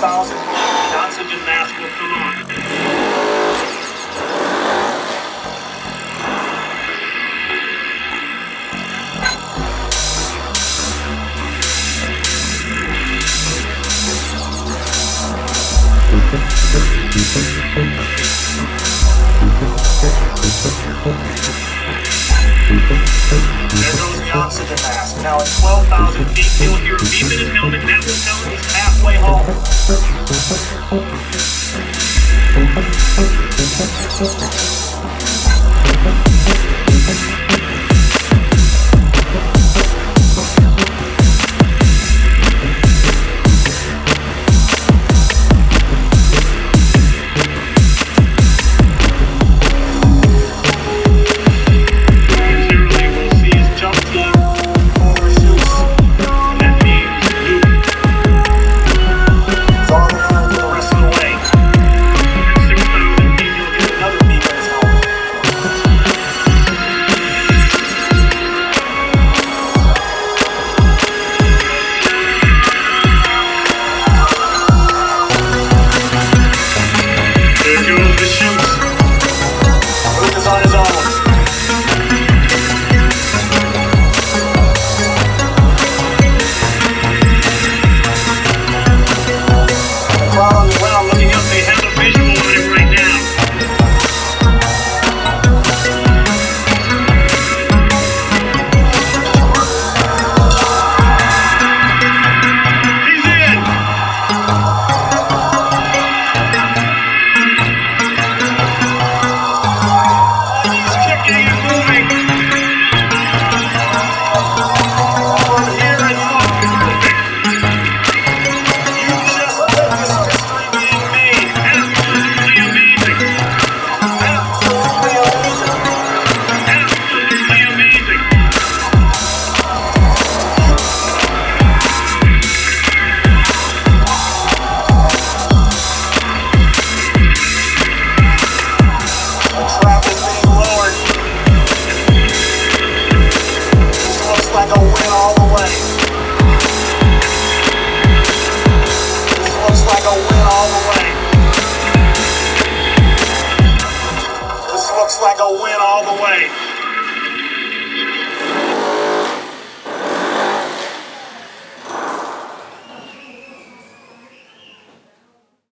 1,000. Oxygen mask will come. There goes the oxygen mask. Now at 12,000 feet, you'll beep in his helmet. That will tell him he's. ไว้ห้อง உண்மை like a win all the way.